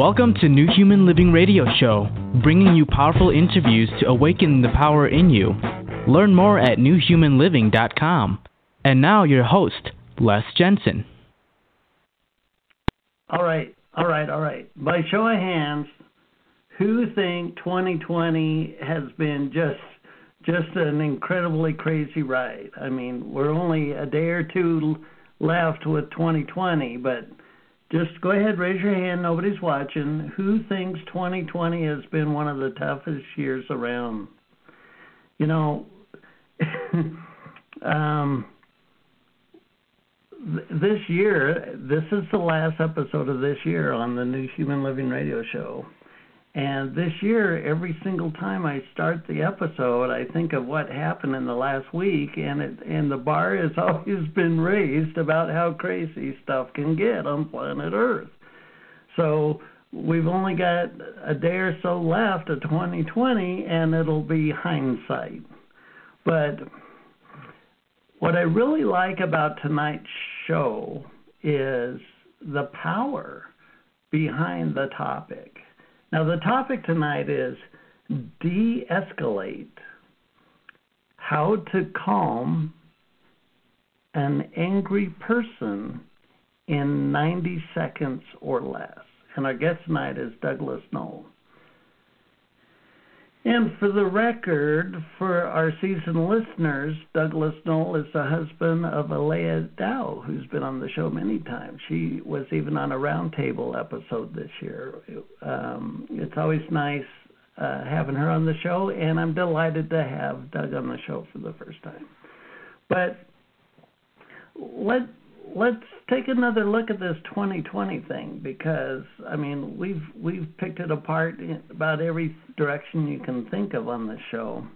Welcome to New Human Living Radio Show, bringing you powerful interviews to awaken the power in you. Learn more at newhumanliving.com. And now, your host, Les Jensen. All right, all right, all right. By show of hands, who think 2020 has been just just an incredibly crazy ride? I mean, we're only a day or two left with 2020, but just go ahead, raise your hand. Nobody's watching. Who thinks 2020 has been one of the toughest years around? You know, um, th- this year, this is the last episode of this year on the New Human Living Radio Show. And this year, every single time I start the episode, I think of what happened in the last week, and it and the bar has always been raised about how crazy stuff can get on planet Earth. So we've only got a day or so left of 2020, and it'll be hindsight. But what I really like about tonight's show is the power behind the topic now, the topic tonight is de escalate how to calm an angry person in 90 seconds or less. And our guest tonight is Douglas Noll. And for the record, for our seasoned listeners, Douglas Noll is the husband of Aleya Dao, who's been on the show many times. She was even on a roundtable episode this year. Um, it's always nice uh, having her on the show, and I'm delighted to have Doug on the show for the first time. But let let's take another look at this 2020 thing because I mean we've we've picked it apart about every direction you can think of on the show.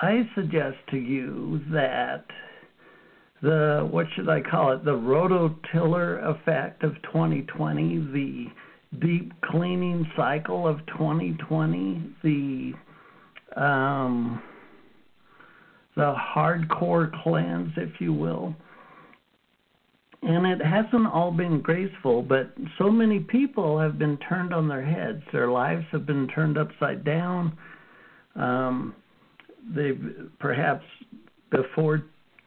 I suggest to you that the what should I call it the rototiller effect of 2020, the deep cleaning cycle of 2020, the um, the hardcore cleanse, if you will and it hasn't all been graceful, but so many people have been turned on their heads. Their lives have been turned upside down. Um, they perhaps before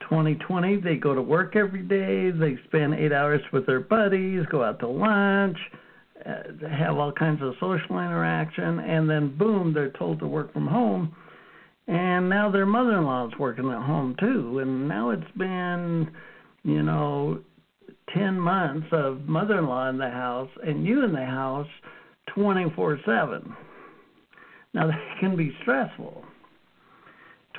2020 they go to work every day. They spend eight hours with their buddies, go out to lunch, uh, have all kinds of social interaction, and then boom, they're told to work from home. And now their mother-in-law is working at home too, and now it's been you know 10 months of mother in law in the house and you in the house 24 7. Now, that can be stressful.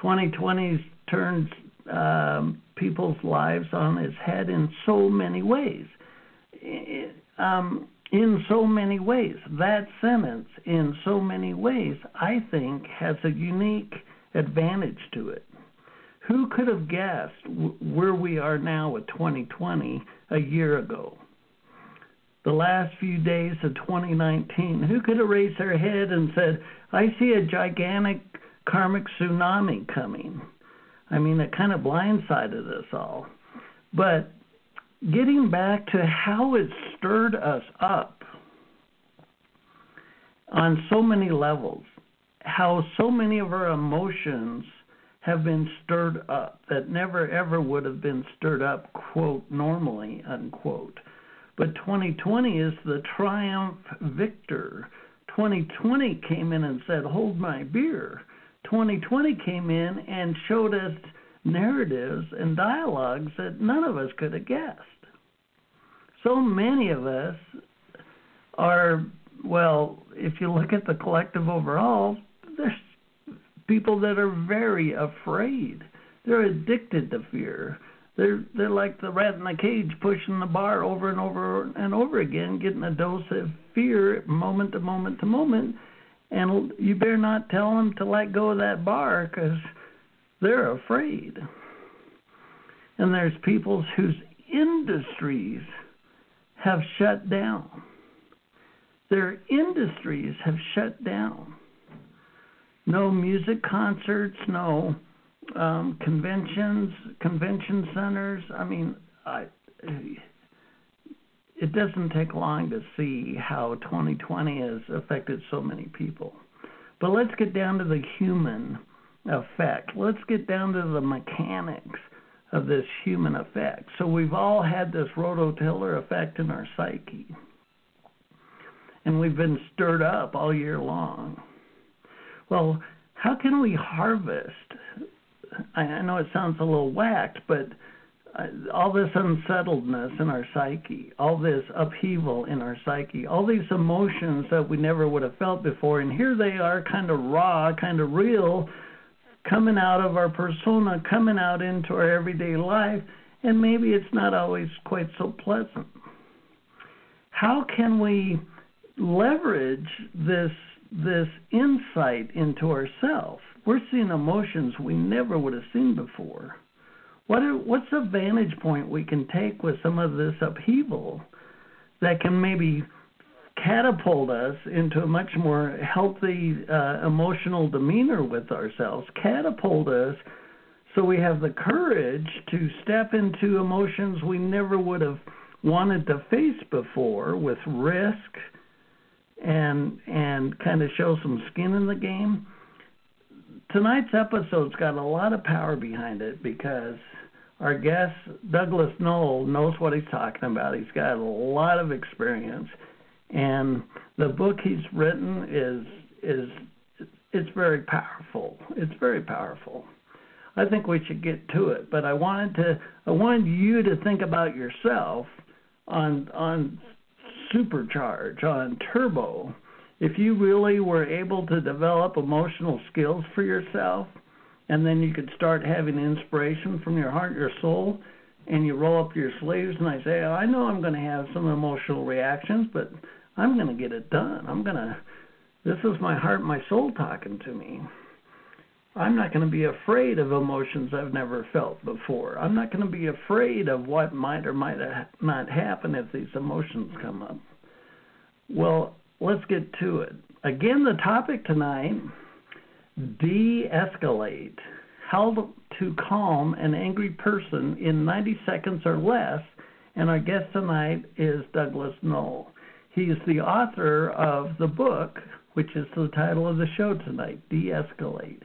2020's turns um, people's lives on its head in so many ways. Um, in so many ways. That sentence, in so many ways, I think has a unique advantage to it. Who could have guessed where we are now with 2020 a year ago? The last few days of 2019, who could have raised their head and said, I see a gigantic karmic tsunami coming? I mean, it kind of blindsided us all. But getting back to how it stirred us up on so many levels, how so many of our emotions have been stirred up that never ever would have been stirred up, quote, normally, unquote. But 2020 is the triumph victor. 2020 came in and said, hold my beer. 2020 came in and showed us narratives and dialogues that none of us could have guessed. So many of us are, well, if you look at the collective overall, there's people that are very afraid. They're addicted to fear. They're they're like the rat in the cage pushing the bar over and over and over again, getting a dose of fear moment to moment to moment. And you better not tell them to let go of that bar because they're afraid. And there's people whose industries have shut down. Their industries have shut down no music concerts, no um, conventions, convention centers. I mean, I, it doesn't take long to see how 2020 has affected so many people. But let's get down to the human effect. Let's get down to the mechanics of this human effect. So we've all had this rototiller effect in our psyche. And we've been stirred up all year long. Well, how can we harvest? I know it sounds a little whacked, but uh, all this unsettledness in our psyche, all this upheaval in our psyche, all these emotions that we never would have felt before, and here they are, kind of raw, kind of real, coming out of our persona, coming out into our everyday life, and maybe it's not always quite so pleasant. How can we leverage this this insight into ourselves? We're seeing emotions we never would have seen before. What are, what's a vantage point we can take with some of this upheaval that can maybe catapult us into a much more healthy uh, emotional demeanor with ourselves, catapult us so we have the courage to step into emotions we never would have wanted to face before with risk and and kind of show some skin in the game. Tonight's episode's got a lot of power behind it because our guest Douglas Noll knows what he's talking about. He's got a lot of experience and the book he's written is is it's very powerful. It's very powerful. I think we should get to it, but I wanted to I wanted you to think about yourself on on supercharge on turbo. If you really were able to develop emotional skills for yourself, and then you could start having inspiration from your heart, your soul, and you roll up your sleeves and I say, oh, I know I'm going to have some emotional reactions, but I'm going to get it done. I'm going to, this is my heart, my soul talking to me. I'm not going to be afraid of emotions I've never felt before. I'm not going to be afraid of what might or might not happen if these emotions come up. Well, let's get to it. Again, the topic tonight de escalate. How to calm an angry person in 90 seconds or less. And our guest tonight is Douglas Noll. He's the author of the book, which is the title of the show tonight De Escalate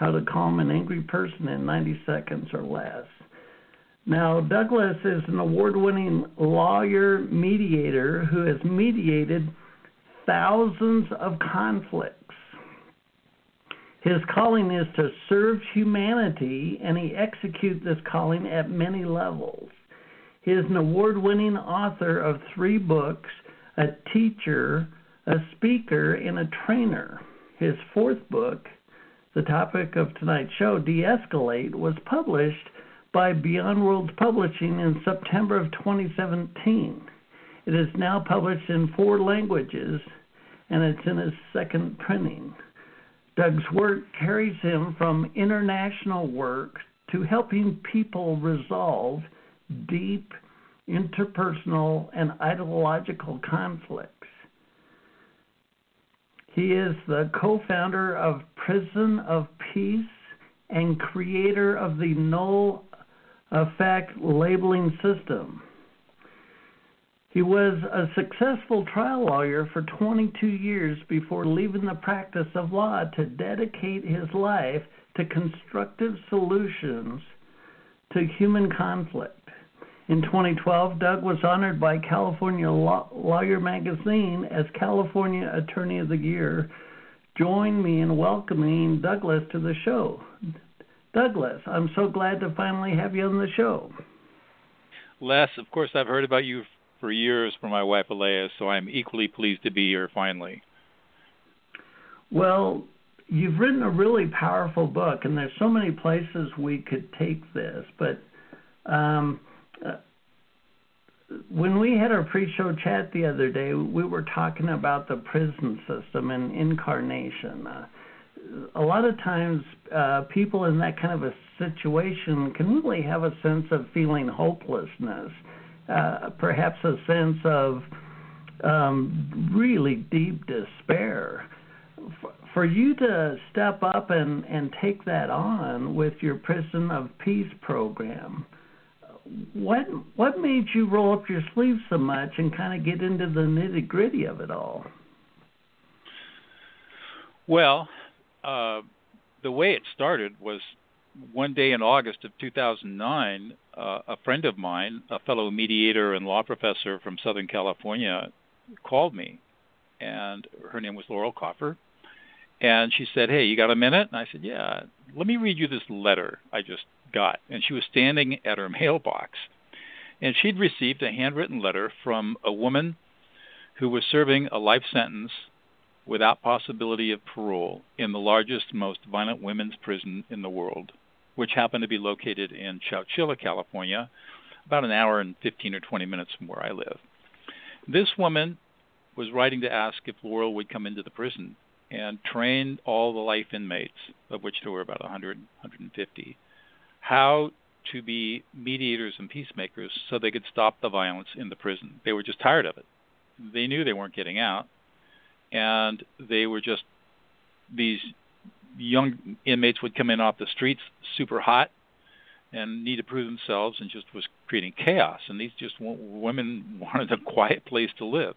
How to Calm an Angry Person in 90 Seconds or Less. Now, Douglas is an award winning lawyer mediator who has mediated thousands of conflicts. His calling is to serve humanity, and he executes this calling at many levels. He is an award winning author of three books a teacher, a speaker, and a trainer. His fourth book, the topic of tonight's show, De Escalate, was published by Beyond Words Publishing in September of 2017. It is now published in four languages and it's in his second printing. Doug's work carries him from international work to helping people resolve deep interpersonal, and ideological conflicts. He is the co founder of Prison of Peace and creator of the Noll Affect labeling system. He was a successful trial lawyer for 22 years before leaving the practice of law to dedicate his life to constructive solutions to human conflict. In 2012, Doug was honored by California Lawyer Magazine as California Attorney of the Year. Join me in welcoming Douglas to the show. Douglas, I'm so glad to finally have you on the show. Les, of course, I've heard about you for years from my wife Aleya, so I'm equally pleased to be here finally. Well, you've written a really powerful book, and there's so many places we could take this, but um, when we had our pre-show chat the other day, we were talking about the prison system and incarnation. Uh, a lot of times, uh, people in that kind of a situation can really have a sense of feeling hopelessness, uh, perhaps a sense of um, really deep despair. For, for you to step up and, and take that on with your Prison of Peace program, what what made you roll up your sleeves so much and kind of get into the nitty gritty of it all? Well, uh, the way it started was one day in August of 2009, uh, a friend of mine, a fellow mediator and law professor from Southern California, called me, and her name was Laurel Kaufer, and she said, "Hey, you got a minute?" And I said, "Yeah. Let me read you this letter I just got." And she was standing at her mailbox, and she'd received a handwritten letter from a woman who was serving a life sentence without possibility of parole in the largest, most violent women's prison in the world, which happened to be located in Chowchilla, California, about an hour and 15 or 20 minutes from where I live. This woman was writing to ask if Laurel would come into the prison and train all the life inmates, of which there were about 100, 150, how to be mediators and peacemakers so they could stop the violence in the prison. They were just tired of it. They knew they weren't getting out, and they were just these young inmates would come in off the streets super hot and need to prove themselves and just was creating chaos. And these just women wanted a quiet place to live.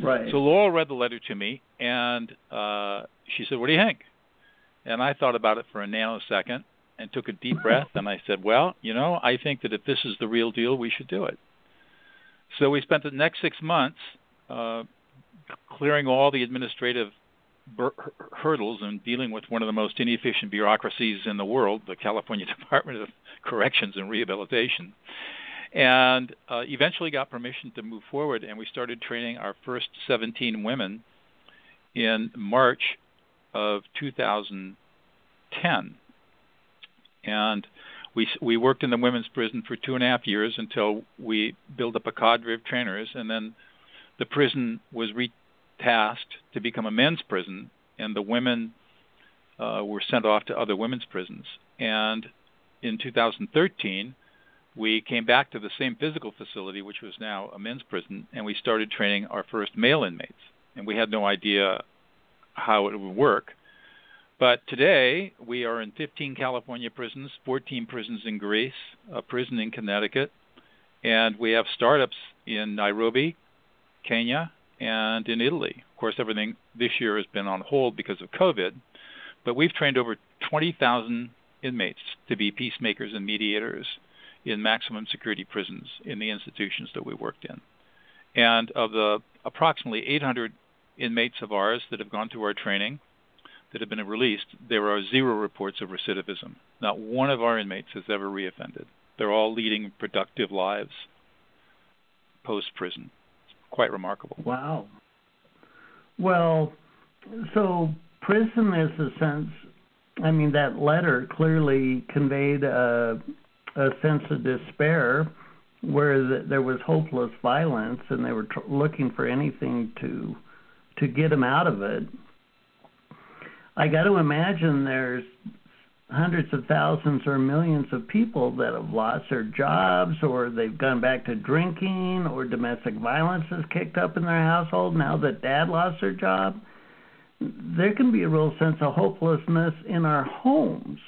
Right. So laurel read the letter to me and uh she said what do you think? And i thought about it for a nanosecond and took a deep breath and i said well you know i think that if this is the real deal we should do it so we spent the next six months uh clearing all the administrative bur- hurdles and dealing with one of the most inefficient bureaucracies in the world, the California Department of Corrections and Rehabilitation. And uh, eventually got permission to move forward, and we started training our first 17 women in March of 2010. And we we worked in the women's prison for two and a half years until we built up a cadre of trainers, and then the prison was retasked to become a men's prison, and the women uh, were sent off to other women's prisons. And in 2013, we came back to the same physical facility, which was now a men's prison, and we started training our first male inmates. And we had no idea how it would work. But today, we are in 15 California prisons, 14 prisons in Greece, a prison in Connecticut, and we have startups in Nairobi, Kenya, and in Italy. Of course, everything this year has been on hold because of COVID, but we've trained over 20,000 inmates to be peacemakers and mediators in maximum security prisons in the institutions that we worked in. And of the approximately 800 inmates of ours that have gone through our training that have been released, there are zero reports of recidivism. Not one of our inmates has ever reoffended. They're all leading productive lives post prison quite remarkable. Wow. Well, so prison is a sense. I mean, that letter clearly conveyed a, a sense of despair, where the, there was hopeless violence, and they were tr- looking for anything to to get them out of it. I got to imagine there's hundreds of thousands or millions of people that have lost their jobs or they've gone back to drinking or domestic violence has kicked up in their household now that dad lost their job. There can be a real sense of hopelessness in our homes.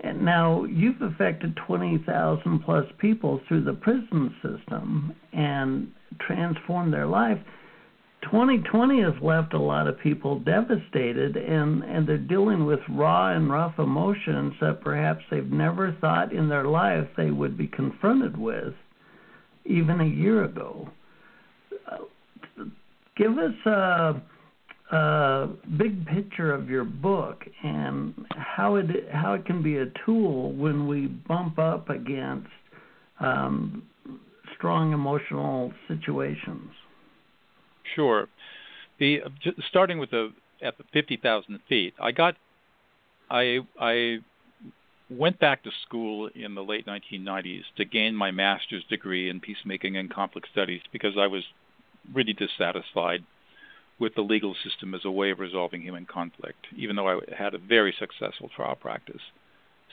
And now you've affected 20,000 plus people through the prison system and transformed their life 2020 has left a lot of people devastated and and they're dealing with raw and rough emotions that perhaps they've never thought in their life they would be confronted with even a year ago. Give us a, a big picture of your book and how it how it can be a tool when we bump up against um, strong emotional situations Sure. The starting with the at the 50,000 feet, I got I I went back to school in the late 1990s to gain my master's degree in peacemaking and conflict studies because I was really dissatisfied with the legal system as a way of resolving human conflict, even though I had a very successful trial practice,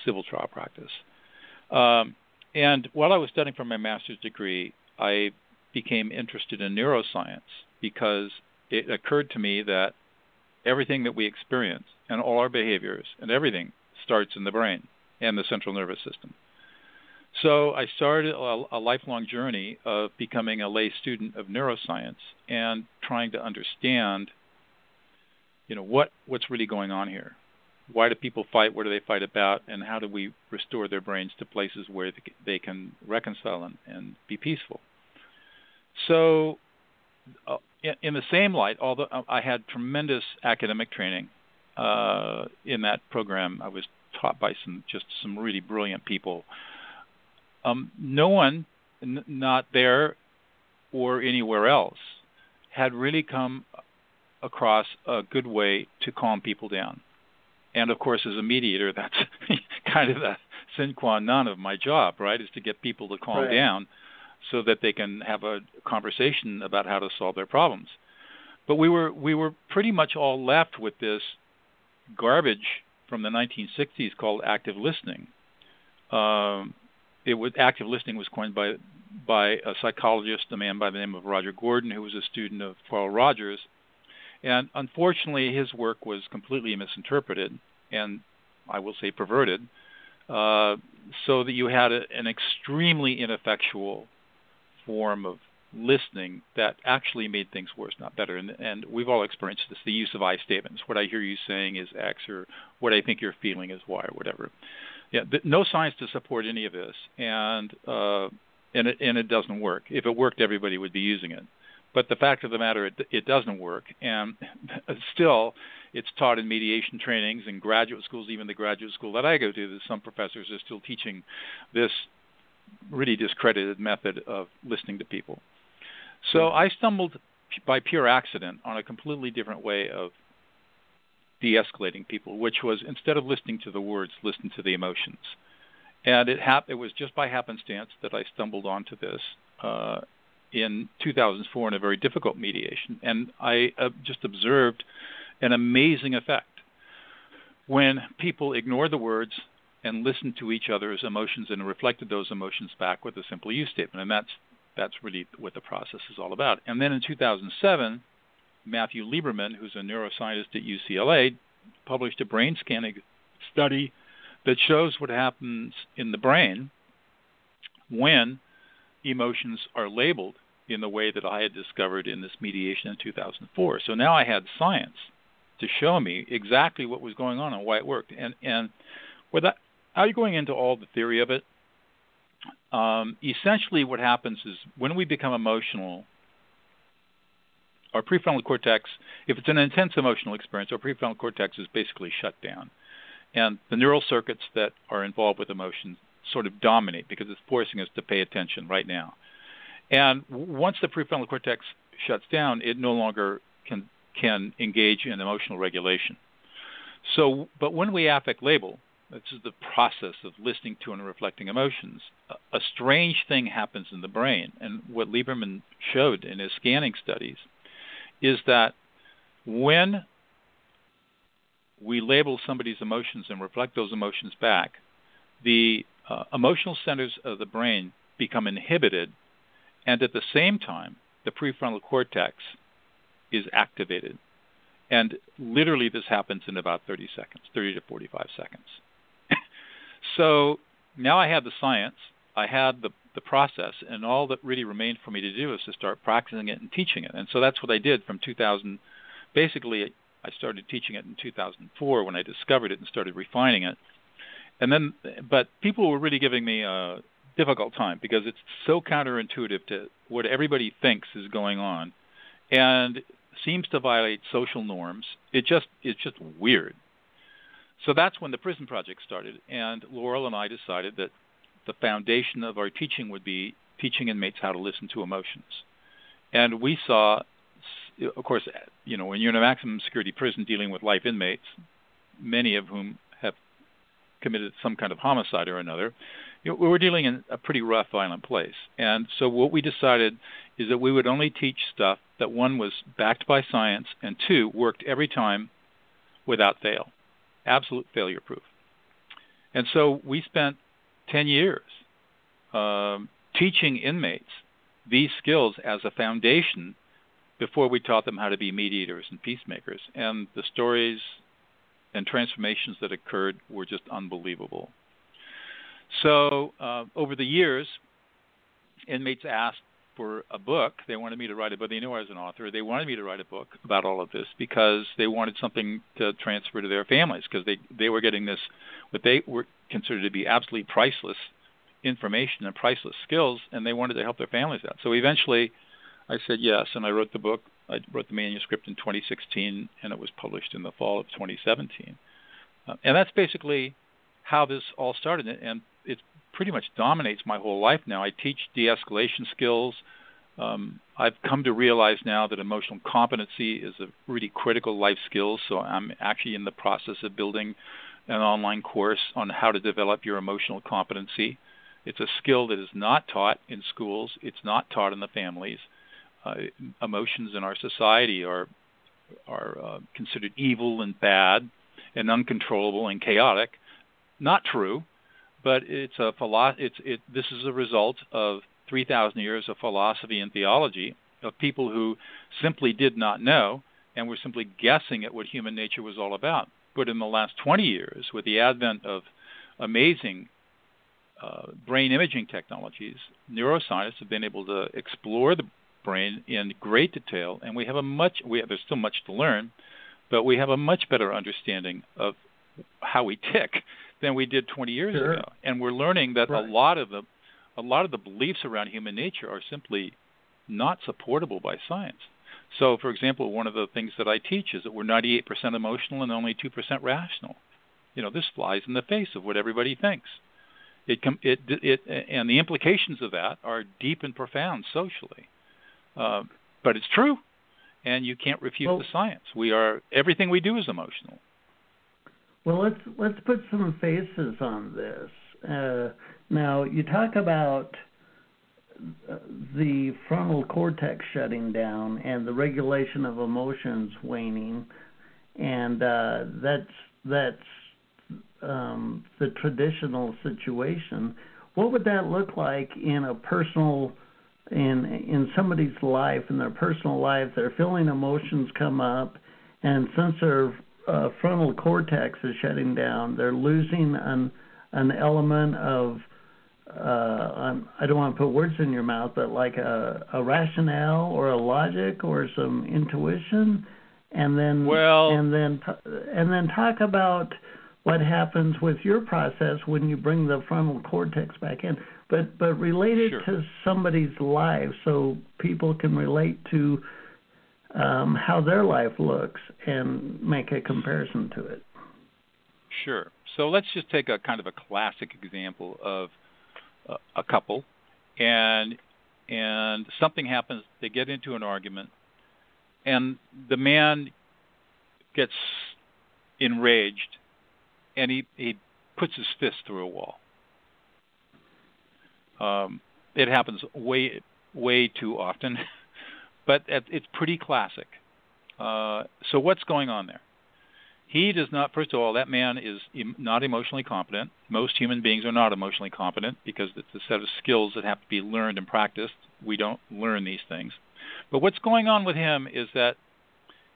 civil trial practice. Um, and while I was studying for my master's degree, I became interested in neuroscience because it occurred to me that everything that we experience and all our behaviors and everything starts in the brain and the central nervous system. So I started a, a lifelong journey of becoming a lay student of neuroscience and trying to understand, you know, what what's really going on here. Why do people fight? What do they fight about? And how do we restore their brains to places where they can reconcile and, and be peaceful? So, uh, in, the same light, although I had tremendous academic training uh, in that program, I was taught by some just some really brilliant people um, no one, n- not there or anywhere else, had really come across a good way to calm people down. And of course, as a mediator, that's kind of the sine qua non of my job, right? Is to get people to calm right. down so that they can have a conversation about how to solve their problems. But we were we were pretty much all left with this garbage from the 1960s called active listening, um, it was active listening was coined by by a psychologist, a man by the name of Roger Gordon, who was a student of Carl Rogers. And unfortunately, his work was completely misinterpreted and I will say perverted, uh, so that you had a, an extremely ineffectual form of listening that actually made things worse, not better. And, and we've all experienced this the use of I statements. What I hear you saying is X, or what I think you're feeling is Y, or whatever yeah, no science to support any of this, and uh, and it and it doesn't work. If it worked, everybody would be using it. But the fact of the matter, it it doesn't work, and still, it's taught in mediation trainings in graduate schools. Even the graduate school that I go to, some professors are still teaching this really discredited method of listening to people. So I stumbled by pure accident on a completely different way of de-escalating people, which was instead of listening to the words, listen to the emotions. And it hap- it was just by happenstance that I stumbled onto this uh, in 2004 in a very difficult mediation, and I uh, just observed an amazing effect when people ignore the words and listened to each other's emotions and reflected those emotions back with a simple use statement, and that's that's really what the process is all about. And then in 2007 Matthew Lieberman, who's a neuroscientist at UCLA, published a brain scanning study that shows what happens in the brain when emotions are labeled in the way that I had discovered in this mediation in 2004. So now I had science to show me exactly what was going on and why it worked. And and without going into all the theory of it, um, essentially what happens is when we become emotional, our prefrontal cortex, if it's an intense emotional experience, our prefrontal cortex is basically shut down. And the neural circuits that are involved with emotions sort of dominate because it's forcing us to pay attention right now. And once the prefrontal cortex shuts down, it no longer can can engage in emotional regulation. So, but when we affect label, this is the process of listening to and reflecting emotions. A, strange thing happens in the brain, and what Lieberman showed in his scanning studies is that when we label somebody's emotions and reflect those emotions back, the uh, emotional centers of the brain become inhibited, and at the same time, the prefrontal cortex is activated. And literally, this happens in about 30 seconds, 30 to 45 seconds. So now I have the science, I had the the process, and all that really remained for me to do is to start practicing it and teaching it. And so that's what I did from 2000. Basically, I started teaching it in 2004 when I discovered it and started refining it. And then, but people were really giving me a difficult time because it's so counterintuitive to what everybody thinks is going on, and seems to violate social norms. It just it's just weird. So that's when the prison project started, and Laurel and I decided that the foundation of our teaching would be teaching inmates how to listen to emotions. And we saw, of course, you know, when you're in a maximum security prison dealing with life inmates, many of whom have committed some kind of homicide or another, you know, we were dealing in a pretty rough, violent place. And so what we decided is that we would only teach stuff that one was backed by science and two worked every time without fail, absolute failure proof. And so we spent 10 years um, teaching inmates these skills as a foundation before we taught them how to be mediators and peacemakers. And the stories and transformations that occurred were just unbelievable. So uh, over the years, inmates asked for a book. They wanted me to write it, but they knew I was an author. They wanted me to write a book about all of this because they wanted something to transfer to their families because they they were getting this what they were considered to be absolutely priceless information and priceless skills, and they wanted to help their families out. So eventually, I said yes, and I wrote the book. I wrote the manuscript in 2016, and it was published in the fall of 2017. Uh, and that's basically how this all started, and it pretty much dominates my whole life now. I teach de-escalation skills. Um, I've come to realize now that emotional competency is a really critical life skill. So I'm actually in the process of building an online course on how to develop your emotional competency. It's a skill that is not taught in schools. It's not taught in the families. Uh, emotions in our society are are uh, considered evil and bad and uncontrollable and chaotic. Not true, but it's a it's it this is a result of 3000 years of philosophy and theology of people who simply did not know and were simply guessing at what human nature was all about. But in the last 20 years with the advent of amazing uh, brain imaging technologies, neuroscientists have been able to explore the brain in great detail, and we have a much we have, there's still much to learn, but we have a much better understanding of how we tick than we did 20 years sure. ago, and we're learning that right. a lot of the a lot of the beliefs around human nature are simply not supportable by science. So, for example, one of the things that I teach is that we're 98% emotional and only 2% rational. You know, this flies in the face of what everybody thinks. It, it, it, and the implications of that are deep and profound socially. Uh, but it's true, and you can't refute well, the science. We are everything we do is emotional. Well, let's let's put some faces on this. Uh, now, you talk about the frontal cortex shutting down and the regulation of emotions waning, and uh, that's that's um, the traditional situation. What would that look like in a personal in in somebody's life in their personal life? They're feeling emotions come up, and since their uh, frontal cortex is shutting down, they're losing an an element of uh, I don't want to put words in your mouth, but like a, a rationale or a logic or some intuition, and then well, and then and then talk about what happens with your process when you bring the frontal cortex back in. But but relate it sure. to somebody's life so people can relate to um, how their life looks and make a comparison to it. Sure. So let's just take a kind of a classic example of a couple, and and something happens. They get into an argument, and the man gets enraged, and he he puts his fist through a wall. Um, it happens way way too often, but it's pretty classic. Uh, so what's going on there? He does not, first of all, that man is not emotionally competent. Most human beings are not emotionally competent because it's a set of skills that have to be learned and practiced. We don't learn these things. But what's going on with him is that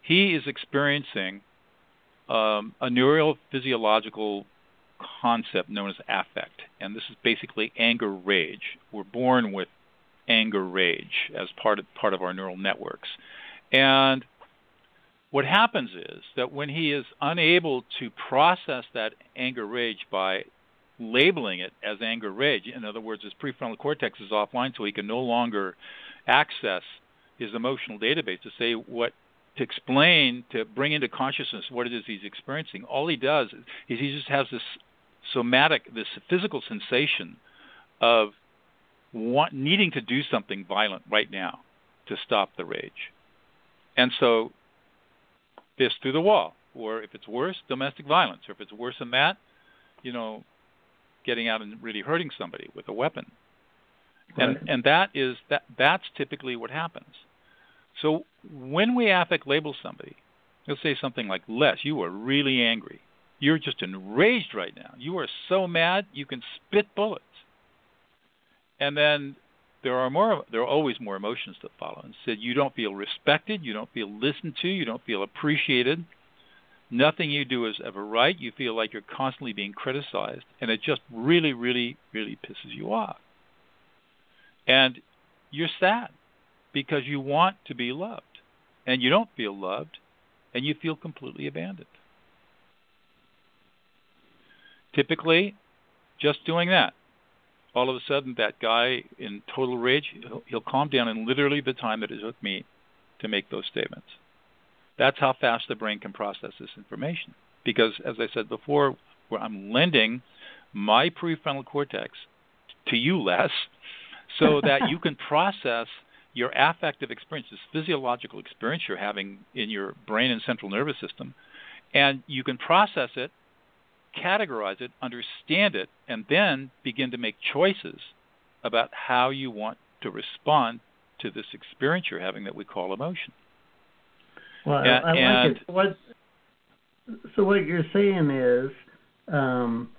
he is experiencing um, a neurophysiological concept known as affect. And this is basically anger rage. We're born with anger rage as part of, part of our neural networks. And what happens is that when he is unable to process that anger rage by labeling it as anger rage, in other words, his prefrontal cortex is offline, so he can no longer access his emotional database to say what to explain to bring into consciousness what it is he's experiencing. All he does is he just has this somatic, this physical sensation of want, needing to do something violent right now to stop the rage. And so fist through the wall, or if it's worse, domestic violence, or if it's worse than that, you know, getting out and really hurting somebody with a weapon. Right. And and that is that that's typically what happens. So when we affect label somebody, they'll say something like, Les, you are really angry. You're just enraged right now. You are so mad you can spit bullets. And then there are more there are always more emotions that follow and said you don't feel respected you don't feel listened to you don't feel appreciated Nothing you do is ever right. You feel like you're constantly being criticized, and it just really, really, really pisses you off. And you're sad because you want to be loved, and you don't feel loved, and you feel completely abandoned. Typically, just doing that, all of a sudden that guy in total rage, he'll, he'll calm down in literally the time that it took me to make those statements. That's how fast the brain can process this information. Because, as I said before, where I'm lending my prefrontal cortex to you Les, so that you can process your affective experience, this physiological experience you're having in your brain and central nervous system, and you can process it, categorize it, understand it, and then begin to make choices about how you want to respond to this experience you're having that we call emotion. Well, and, I, I like it. What, so what you're saying is, um,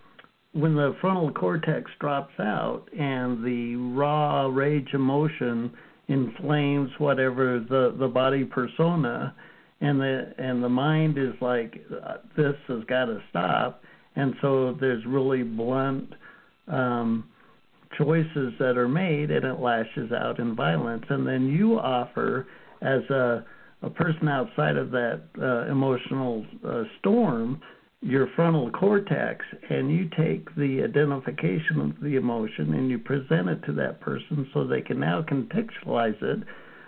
when the frontal cortex drops out and the raw rage emotion inflames whatever the the body persona, and the and the mind is like, this has got to stop, and so there's really blunt. Um, choices that are made and it lashes out in violence and then you offer as a a person outside of that uh, emotional uh, storm, your frontal cortex, and you take the identification of the emotion and you present it to that person so they can now contextualize it,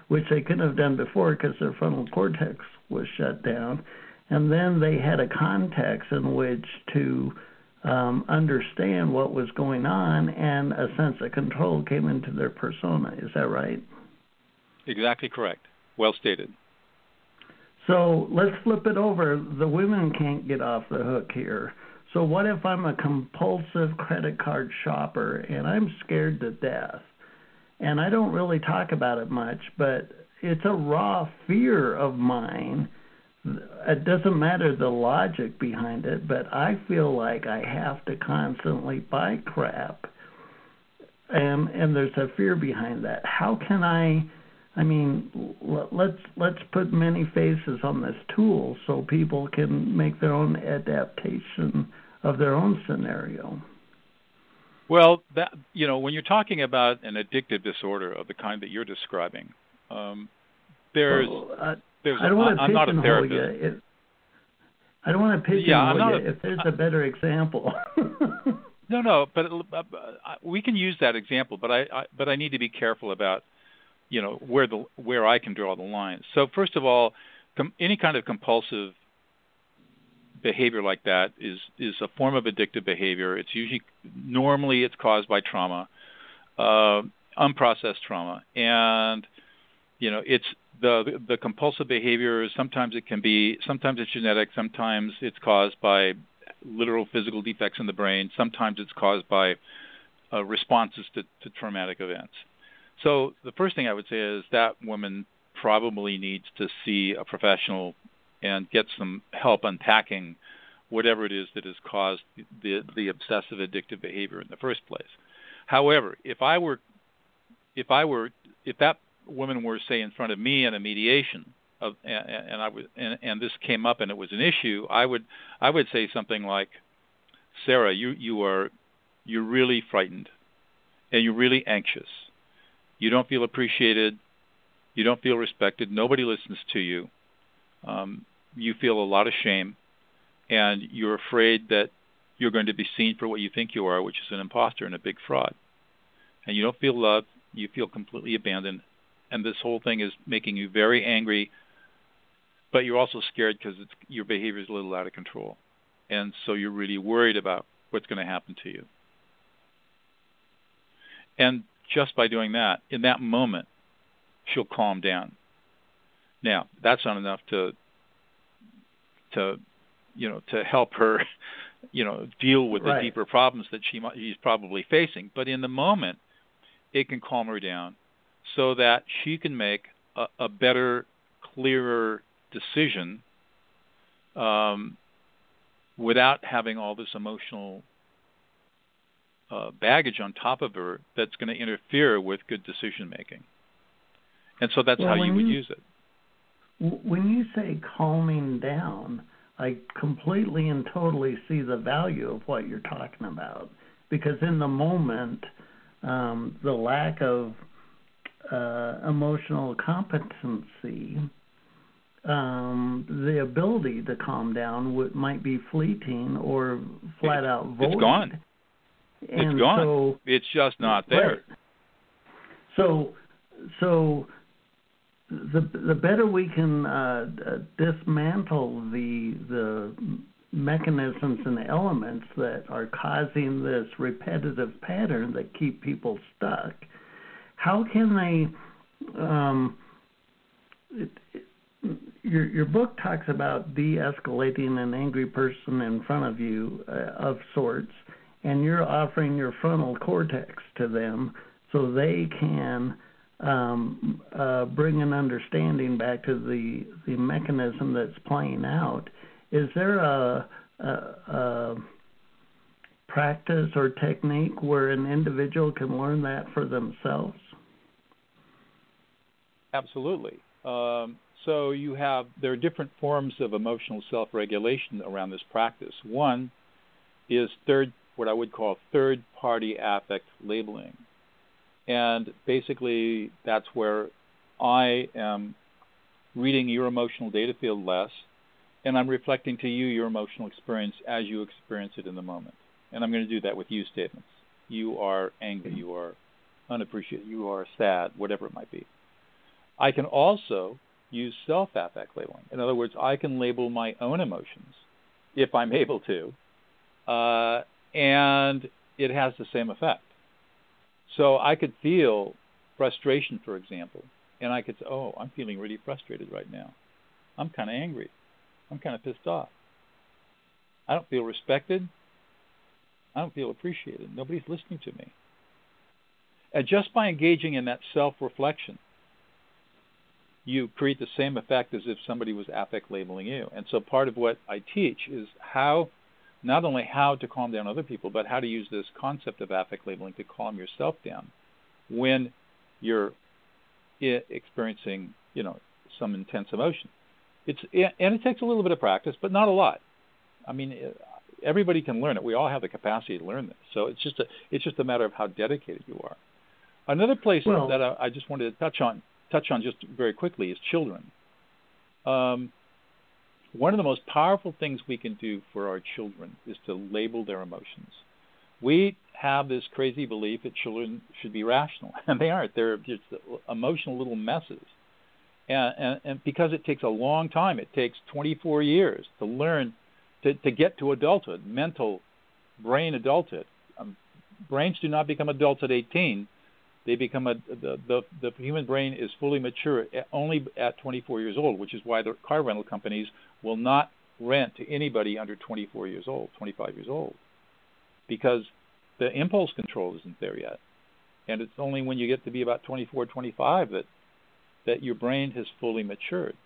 which they couldn't have done before because their frontal cortex was shut down. And then they had a context in which to um, understand what was going on, and a sense of control came into their persona. Is that right? Exactly correct. Well stated. So let's flip it over. The women can't get off the hook here. So what if I'm a compulsive credit card shopper and I'm scared to death? And I don't really talk about it much, but it's a raw fear of mine. It doesn't matter the logic behind it, but I feel like I have to constantly buy crap. And and there's a fear behind that. How can I I mean, let's let's put many faces on this tool so people can make their own adaptation of their own scenario. Well, that you know, when you're talking about an addictive disorder of the kind that you're describing, um, there's well, uh, there's I don't want to I'm not a therapist. You. It, I don't want to pigeonhole yeah, I'm not you. A, if there's a better example. no, no, but uh, we can use that example, but I, I but I need to be careful about you know where the where I can draw the line. So first of all, com- any kind of compulsive behavior like that is is a form of addictive behavior. It's usually normally it's caused by trauma, uh, unprocessed trauma, and you know it's the the compulsive behavior. Sometimes it can be sometimes it's genetic. Sometimes it's caused by literal physical defects in the brain. Sometimes it's caused by uh, responses to, to traumatic events. So the first thing I would say is that woman probably needs to see a professional and get some help unpacking whatever it is that has caused the the obsessive addictive behavior in the first place. However, if I were if I were if that woman were say in front of me in a mediation of and, and I would and, and this came up and it was an issue, I would I would say something like, Sarah, you you are you're really frightened and you're really anxious. You don't feel appreciated, you don't feel respected, nobody listens to you, um, you feel a lot of shame, and you're afraid that you're going to be seen for what you think you are, which is an imposter and a big fraud. And you don't feel loved, you feel completely abandoned, and this whole thing is making you very angry, but you're also scared because your behavior is a little out of control. And so you're really worried about what's going to happen to you. And just by doing that, in that moment, she'll calm down. Now, that's not enough to to you know to help her you know deal with right. the deeper problems that she might, she's probably facing, but in the moment, it can calm her down so that she can make a, a better, clearer decision um, without having all this emotional uh, baggage on top of her that's going to interfere with good decision making. And so that's well, how you would you, use it. When you say calming down, I completely and totally see the value of what you're talking about because in the moment, um, the lack of uh, emotional competency, um, the ability to calm down would, might be fleeting or flat out void. It's gone. And it's gone. So, it's just not there. Right. So, so the the better we can uh, dismantle the the mechanisms and elements that are causing this repetitive pattern that keep people stuck, how can they? Um, it, it, your your book talks about de-escalating an angry person in front of you uh, of sorts, and you're offering your frontal cortex to them so they can um, uh, bring an understanding back to the the mechanism that's playing out. Is there a, a, a practice or technique where an individual can learn that for themselves? Absolutely. Um, so you have there are different forms of emotional self-regulation around this practice. One is third, what I would call third-party affect labeling. And basically, that's where I am reading your emotional data field less, and I'm reflecting to you your emotional experience as you experience it in the moment. And I'm going to do that with you statements. You are angry, you are unappreciated, you are sad, whatever it might be. I can also use self affect labeling. In other words, I can label my own emotions if I'm able to, uh, and it has the same effect. So I could feel frustration, for example, and I could say, "Oh, I'm feeling really frustrated right now. I'm kind of angry. I'm kind of pissed off. I don't feel respected. I don't feel appreciated. Nobody's listening to me." And just by engaging in that self-reflection, you create the same effect as if somebody was affect labeling you. And so part of what I teach is how not only how to calm down other people, but how to use this concept of affect labeling to calm yourself down when you're experiencing, you know, some intense emotion. It's and it takes a little bit of practice, but not a lot. I mean, everybody can learn it. We all have the capacity to learn this. So it's just a it's just a matter of how dedicated you are. Another place well, that I, I, just wanted to touch on touch on just very quickly is children. Um, one of the most powerful things we can do for our children is to label their emotions. We have this crazy belief that children should be rational, and they aren't. They're just emotional little messes. And, and, and because it takes a long time, it takes 24 years to learn to, to get to adulthood, mental brain adulthood. Um, brains do not become adults at 18 they become a the, the the human brain is fully mature only at 24 years old, which is why the car rental companies will not rent to anybody under 24 years old, 25 years old, because the impulse control isn't there yet, and it's only when you get to be about 24, 25 that that your brain has fully matured.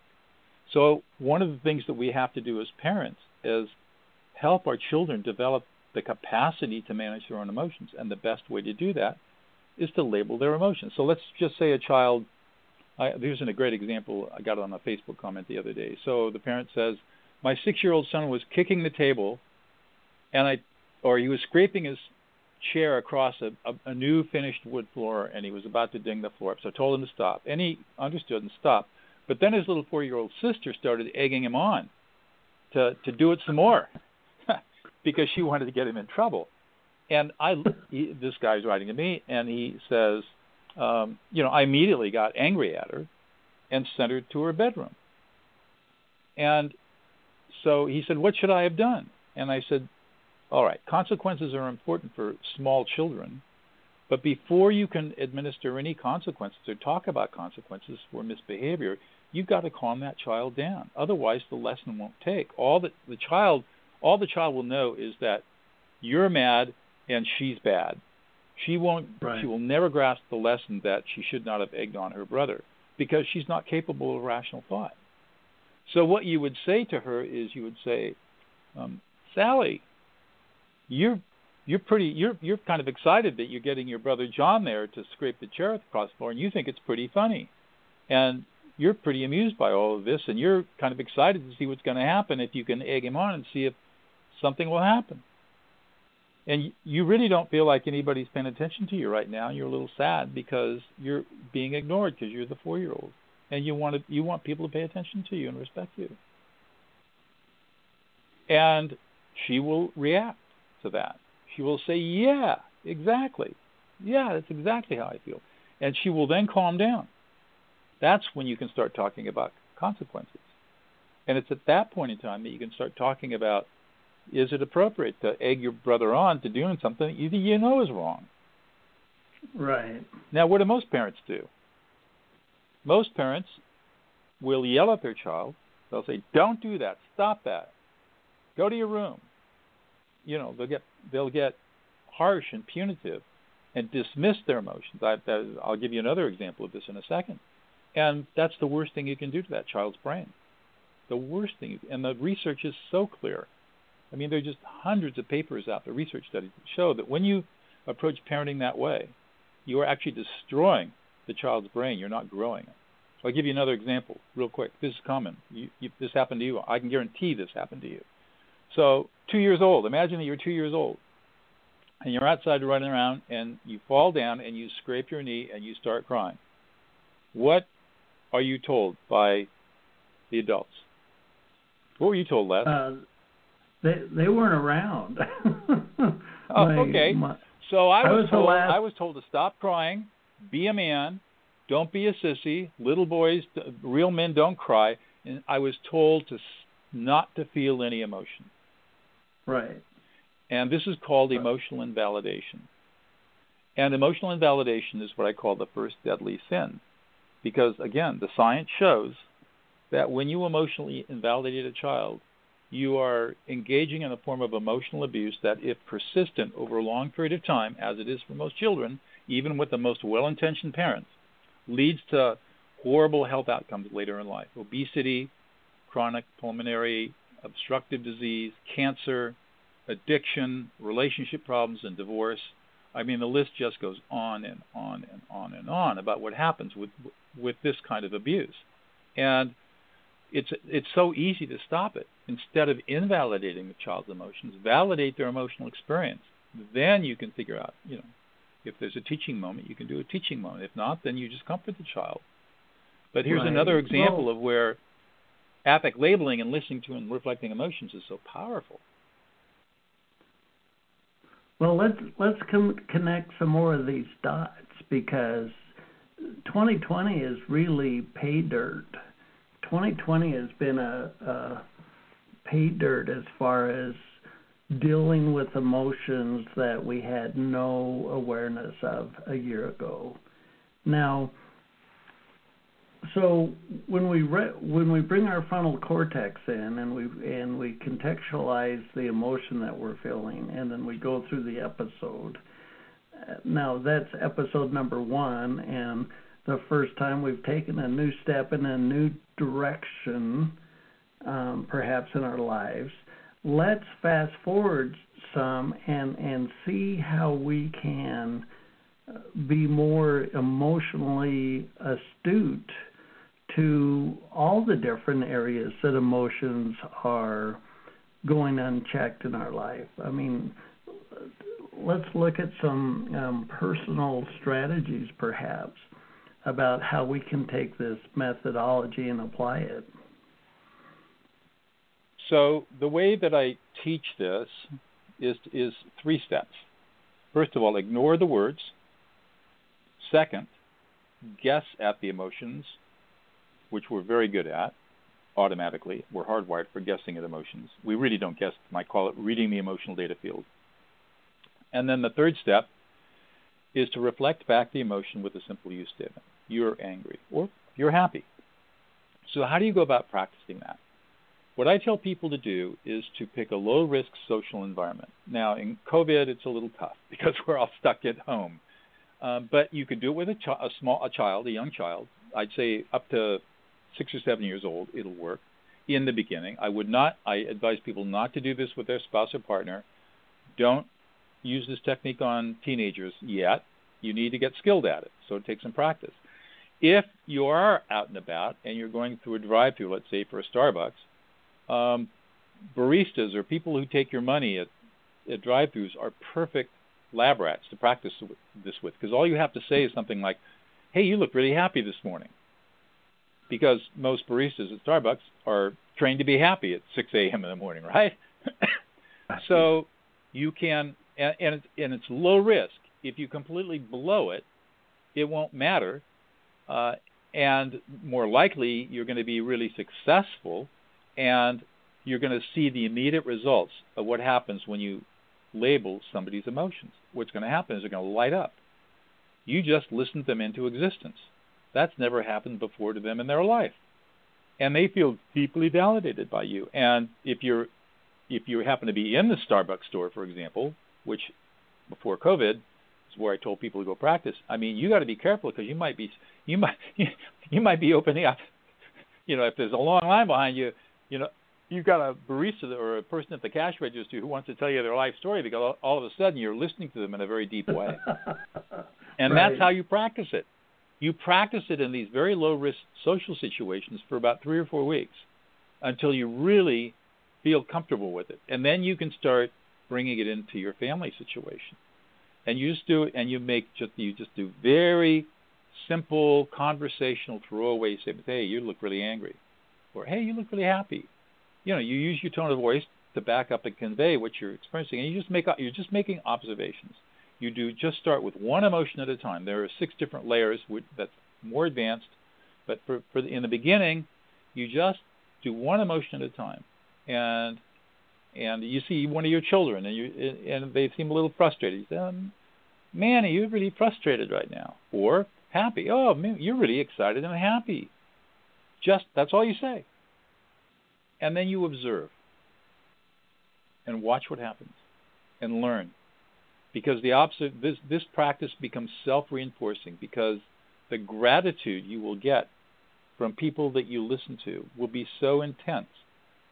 So one of the things that we have to do as parents is help our children develop the capacity to manage their own emotions, and the best way to do that is to label their emotions. So let's just say a child. I, here's a great example. I got it on a Facebook comment the other day. So the parent says, "My six-year-old son was kicking the table, and I, or he was scraping his chair across a, a, a new finished wood floor, and he was about to ding the floor up. So I told him to stop, and he understood and stopped. But then his little four-year-old sister started egging him on to to do it some more because she wanted to get him in trouble. And I, he, this guy's writing to me, and he says, um, you know, I immediately got angry at her and sent her to her bedroom. And so he said, What should I have done? And I said, All right, consequences are important for small children, but before you can administer any consequences or talk about consequences for misbehavior, you've got to calm that child down. Otherwise, the lesson won't take. All that the child, all the child will know is that you're mad and she's bad. She won't. Right. She will never grasp the lesson that she should not have egged on her brother because she's not capable of rational thought. So what you would say to her is you would say, um, Sally, you're you're pretty you're you're kind of excited that you're getting your brother John there to scrape the chair across the floor, and you think it's pretty funny. And you're pretty amused by all of this, and you're kind of excited to see what's going to happen if you can egg him on and see if something will happen. And you really don't feel like anybody's paying attention to you right now. You're a little sad because you're being ignored because you're the four-year-old, and you want to, you want people to pay attention to you and respect you. And she will react to that. She will say, "Yeah, exactly. Yeah, that's exactly how I feel," and she will then calm down that's when you can start talking about consequences. And it's at that point in time that you can start talking about is it appropriate to egg your brother on to doing something you, you know is wrong? Right. Now, what do most parents do? Most parents will yell at their child. They'll say, "Don't do that. Stop that. Go to your room." You know, they'll get they'll get harsh and punitive and dismiss their emotions. I, I'll give you another example of this in a second. And that's the worst thing you can do to that child's brain. The worst thing, and the research is so clear. I mean, there are just hundreds of papers out there, research studies that show that when you approach parenting that way, you are actually destroying the child's brain. You're not growing it. So I'll give you another example, real quick. This is common. You, you, this happened to you. I can guarantee this happened to you. So, two years old. Imagine that you're two years old, and you're outside running around, and you fall down, and you scrape your knee, and you start crying. What are you told by the adults? What were you told, Les? Uh, they they weren't around. oh, okay. My, so I was, I was told last... I was told to stop crying, be a man, don't be a sissy. Little boys, real men don't cry. And I was told to not to feel any emotion. Right. And this is called emotional invalidation. And emotional invalidation is what I call the first deadly sin. Because again, the science shows that when you emotionally invalidate a child, you are engaging in a form of emotional abuse that, if persistent over a long period of time, as it is for most children, even with the most well intentioned parents, leads to horrible health outcomes later in life obesity, chronic pulmonary obstructive disease, cancer, addiction, relationship problems, and divorce. I mean, the list just goes on and on and on and on about what happens with with this kind of abuse, and it's it's so easy to stop it. Instead of invalidating the child's emotions, validate their emotional experience. Then you can figure out, you know, if there's a teaching moment, you can do a teaching moment. If not, then you just comfort the child. But here's right. another example well, of where affect labeling and listening to and reflecting emotions is so powerful. Well, let's let's com- connect some more of these dots because 2020 is really pay dirt. 2020 has been a, a pay dirt as far as dealing with emotions that we had no awareness of a year ago. Now, so when we re- when we bring our frontal cortex in and we and we contextualize the emotion that we're feeling and then we go through the episode now that's episode number 1 and the first time we've taken a new step in a new direction um, perhaps in our lives let's fast forward some and and see how we can be more emotionally astute to all the different areas that emotions are going unchecked in our life. I mean, let's look at some um, personal strategies, perhaps, about how we can take this methodology and apply it. So the way that I teach this is is three steps. First of all, ignore the words. Second, guess at the emotions which we're very good at automatically. We're hardwired for guessing at emotions. We really don't guess. I call it reading the emotional data field. And then the third step is to reflect back the emotion with a simple use statement. You're angry or you're happy. So how do you go about practicing that? What I tell people to do is to pick a low risk social environment. Now, in COVID, it's a little tough because we're all stuck at home. Um, but you could do it with a, ch- a small a child, a young child. I'd say up to six or seven years old, it'll work in the beginning. I would not, I advise people not to do this with their spouse or partner. Don't use this technique on teenagers yet. You need to get skilled at it, so it takes some practice. if you are out and about and you're going through a drive-through, let's say for a Starbucks, um, baristas or people who take your money at, at drive-throughs are perfect lab rats to practice this with because all you have to say is something like, "Hey, you look really happy this morning," because most baristas at Starbucks are trained to be happy at 6 a.m. in the morning, right? so you can, and, and it's, and it's low risk. If you completely blow it, it won't matter uh, and more likely you're going to be really successful and you're going to see the immediate results of what happens when you label somebody's emotions. What's going to happen is they're going to light up. You just listened them into existence. That's never happened before to them in their life. And they feel deeply validated by you. And if you're if you happen to be in the Starbucks store, for example, which before COVID is where I told people to go practice. I mean, you got to be careful because you might be you might you might be opening up. You know, if there's a long line behind you, you know, you've got a barista or a person at the cash register who wants to tell you their life story because all of a sudden you're listening to them in a very deep way. and right. that's how you practice it. You practice it in these very low risk social situations for about 3 or 4 weeks until you really feel comfortable with it. And then you can start bringing it into your family situation and you just do it, and you make just you just do very simple conversational throwaway statements. Hey, you look really angry, or Hey, you look really happy. You know, you use your tone of voice to back up and convey what you're experiencing, and you just make you're just making observations. You do just start with one emotion at a time. There are six different layers that's more advanced, but for, for the, in the beginning, you just do one emotion at a time, and and you see one of your children and you and they seem a little frustrated. You say, um, "Man, are you really frustrated right now?" Or happy. "Oh, man, you're really excited and happy." Just that's all you say. And then you observe and watch what happens and learn. Because the opposite this this practice becomes self-reinforcing because the gratitude you will get from people that you listen to will be so intense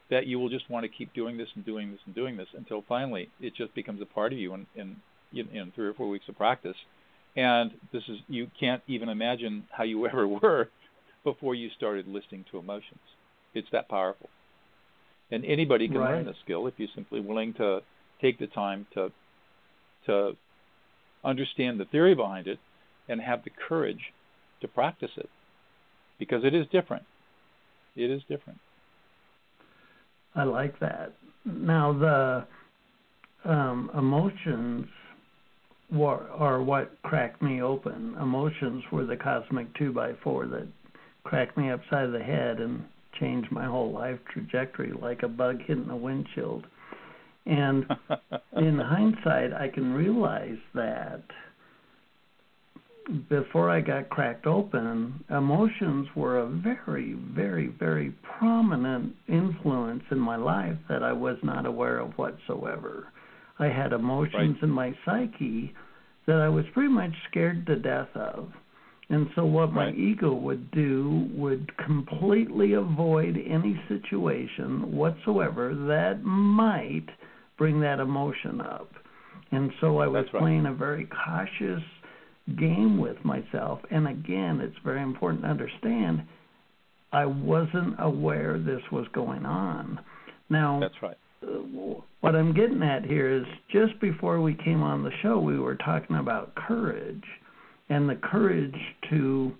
that you will just want to keep doing this and doing this and doing this until finally it just becomes a part of you in, in, in three or four weeks of practice. And this is you can't even imagine how you ever were before you started listening to emotions. It's that powerful. And anybody can right. learn the skill if you're simply willing to take the time to to understand the theory behind it and have the courage to practice it. Because it is different. It is different. I like that. Now the um, emotions were, are what cracked me open. Emotions were the cosmic two by four that cracked me upside the head and changed my whole life trajectory like a bug hitting a windshield. And in hindsight, I can realize that before I got cracked open, emotions were a very, very, very prominent influence in my life that I was not aware of whatsoever. I had emotions right. in my psyche that I was pretty much scared to death of. And so, what my ego would do would completely avoid any situation whatsoever that might bring that emotion up. And so, I was right. playing a very cautious game with myself. And again, it's very important to understand I wasn't aware this was going on. Now, that's right. Uh, what I'm getting at here is just before we came on the show, we were talking about courage and the courage to.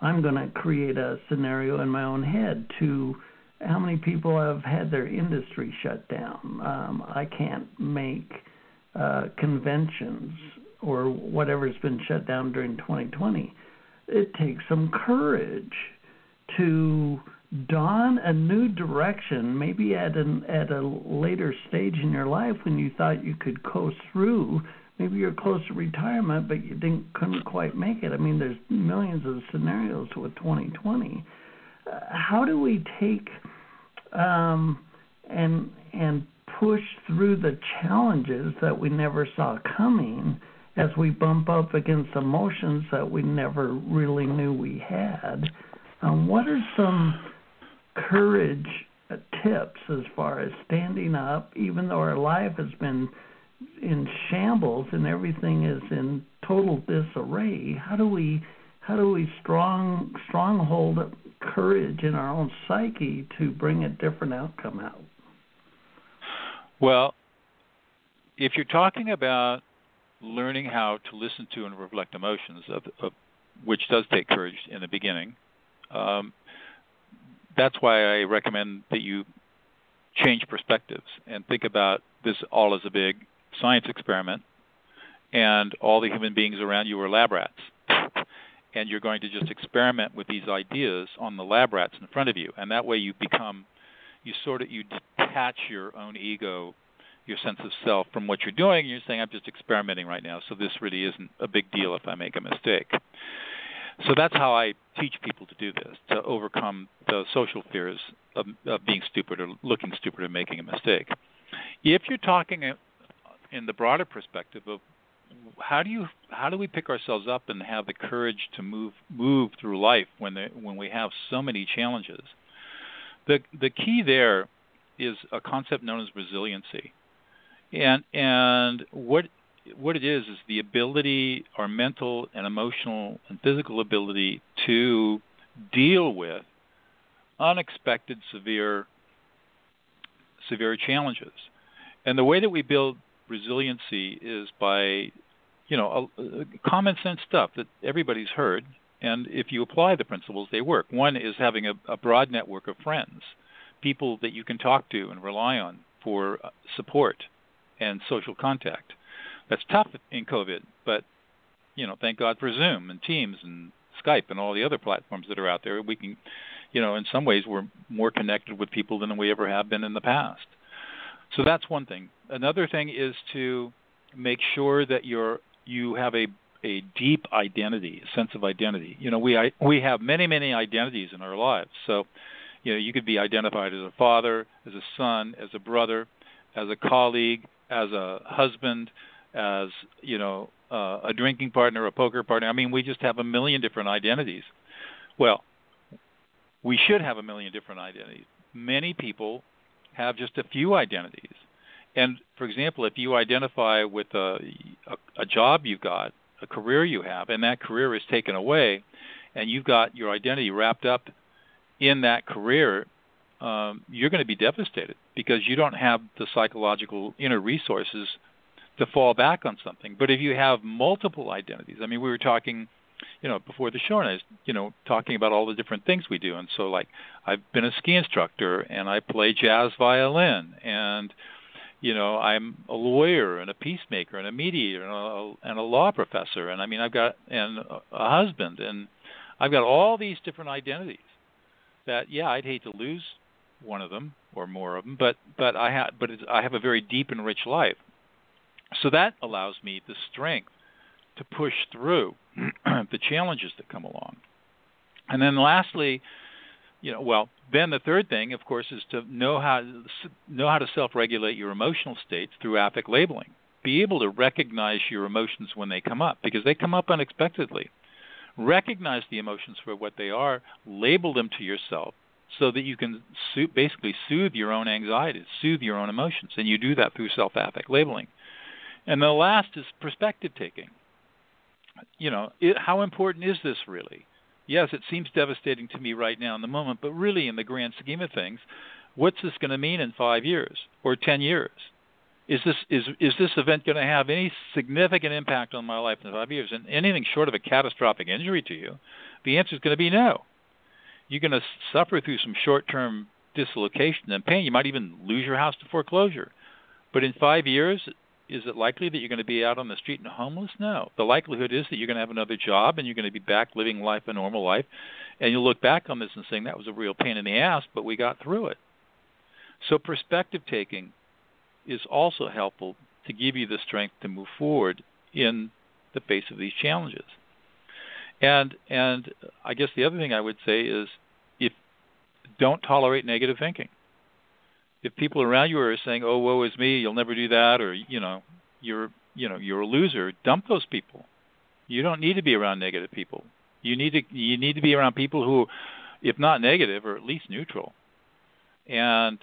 I'm going to create a scenario in my own head to how many people have had their industry shut down. Um, I can't make uh, conventions or whatever's been shut down during 2020, it takes some courage to dawn a new direction, maybe at an at a later stage in your life when you thought you could coast through. Maybe you're close to retirement, but you didn't couldn't quite make it. I mean, there's millions of scenarios with 2020. Uh, how do we take um, and and push through the challenges that we never saw coming? as we bump up against emotions that we never really knew we had. Um, what are some courage uh, tips as far as standing up, even though our life has been in shambles and everything is in total disarray? How do we how do we strong stronghold courage in our own psyche to bring a different outcome out? Well, if you're talking about learning how to listen to and reflect emotions, of, of which does take courage in the beginning, um, that's why I recommend that you change perspectives and think about this all as a big science experiment, and all the human beings around you are lab rats. and you're going to just experiment with these ideas on the lab rats in front of you, and that way you become, you sort of you detach your own ego, your sense of self from what you're doing. You're saying, I'm just experimenting right now, so this really isn't a big deal if I make a mistake. So that's how I teach people to do this, to overcome the social fears of, of being stupid or looking stupid or making a mistake. If you're talking in the broader perspective of how do you how do we pick ourselves up and have the courage to move move through life when the, when we have so many challenges? The the key there is a concept known as resiliency, and and what what it is is the ability, our mental and emotional and physical ability to deal with unexpected severe severe challenges. And the way that we build resiliency is by you know a, a common sense stuff that everybody's heard and if you apply the principles they work. One is having a, a broad network of friends people that you can talk to and rely on for uh, support and social contact. That's tough in covid but you know thank god for zoom and teams and skype and all the other platforms that are out there. We can you know in some ways we're more connected with people than we ever have been in the past. So that's one thing another thing is to make sure that you're you have a a deep identity, a sense of identity. You know, we I, we have many many identities in our lives. So, you know, you could be identified as a father, as a son, as a brother, as a colleague, as a husband, as you know, uh, a drinking partner, a poker partner. I mean, we just have a million different identities. Well, we should have a million different identities. Many people have just a few identities. And for example, if you identify with a, a, a job you've got, a career you have, and that career is taken away, and you've got your identity wrapped up in that career, um, you're going to be devastated because you don't have the psychological inner resources to fall back on something. But if you have multiple identities, I mean, we were talking, you know, before the show, and I was, you know, talking about all the different things we do. And so, like, I've been a ski instructor, and I play jazz violin, and you know I'm a lawyer and a peacemaker and a mediator and a, and a law professor. And I mean I've got and a husband and I've got all these different identities that yeah I'd hate to lose one of them or more of them but but I have but I have a very deep and rich life. So that allows me the strength to push through the challenges that come along. And then lastly you know well then the third thing, of course, is to know how know how to self-regulate your emotional states through affect labeling. Be able to recognize your emotions when they come up because they come up unexpectedly. Recognize the emotions for what they are, label them to yourself so that you can so- basically soothe your own anxieties, soothe your own emotions, and you do that through self-affect labeling. And the last is perspective taking. You know, it, how important is this really? Yes, it seems devastating to me right now in the moment, but really, in the grand scheme of things, what's this going to mean in five years or ten years? Is this is is this event going to have any significant impact on my life in five years? And anything short of a catastrophic injury to you, the answer is going to be no. You're going to suffer through some short-term dislocation and pain. You might even lose your house to foreclosure. But in five years, is it likely that you're going to be out on the street and homeless? No. The likelihood is that you're going to have another job and you're going to be back living life a normal life, and you'll look back on this and saying that was a real pain in the ass, but we got through it. So perspective taking is also helpful to give you the strength to move forward in the face of these challenges. And and I guess the other thing I would say is if don't tolerate negative thinking if people around you are saying, "Oh, woe is me, you'll never do that," or you know, you're you know you're a loser, dump those people. You don't need to be around negative people. You need to you need to be around people who, if not negative, are at least neutral, and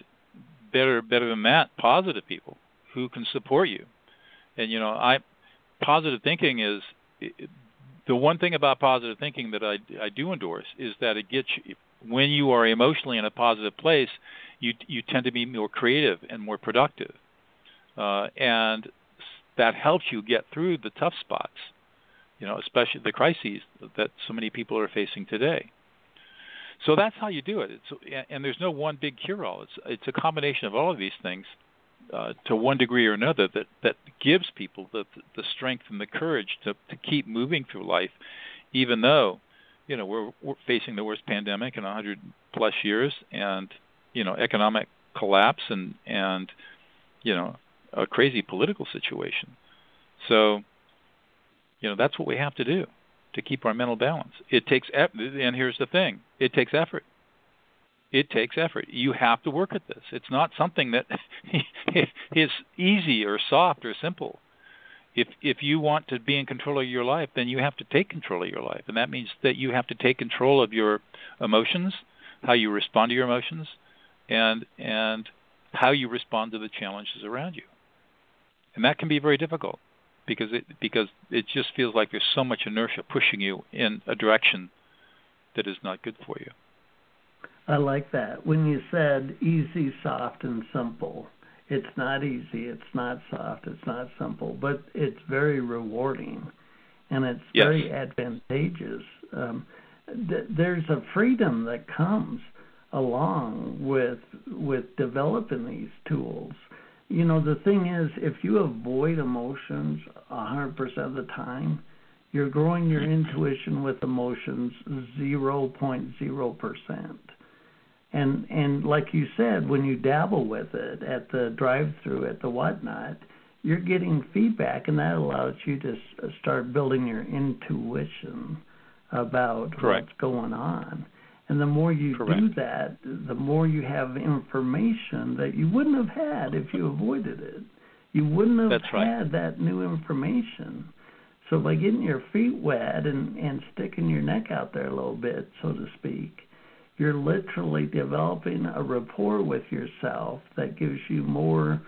better better than that, positive people who can support you. And you know, I positive thinking is the one thing about positive thinking that I, I do endorse is that it gets you, when you are emotionally in a positive place, you you tend to be more creative and more productive, uh, and that helps you get through the tough spots, you know, especially the crises that so many people are facing today. So that's how you do it. It's, and there's no one big cure-all. It's it's a combination of all of these things uh, to one degree or another that that gives people the the strength and the courage to to keep moving through life, even though you know we're we're facing the worst pandemic in 100 plus years and you know economic collapse and and you know a crazy political situation. So you know that's what we have to do to keep our mental balance. It takes and here's the thing, it takes effort it takes effort. You have to work at this. It's not something that is easy or soft or simple. If if you want to be in control of your life, then you have to take control of your life, and that means that you have to take control of your emotions, how you respond to your emotions, and and how you respond to the challenges around you. And that can be very difficult because it because it just feels like there's so much inertia pushing you in a direction that is not good for you. I like that. When you said easy, soft, and simple, it's not easy, it's not soft, it's not simple, but it's very rewarding and it's yes. very advantageous. Um, th- there's a freedom that comes along with with developing these tools. You know, the thing is, if you avoid emotions 100% of the time, you're growing your intuition with emotions 0.0% and and like you said, when you dabble with it at the drive-through at the whatnot, you're getting feedback, and that allows you to start building your intuition about Correct. what's going on. And the more you Correct. do that, the more you have information that you wouldn't have had if you avoided it. You wouldn't have That's right. had that new information. So by getting your feet wet and, and sticking your neck out there a little bit, so to speak, you're literally developing a rapport with yourself that gives you more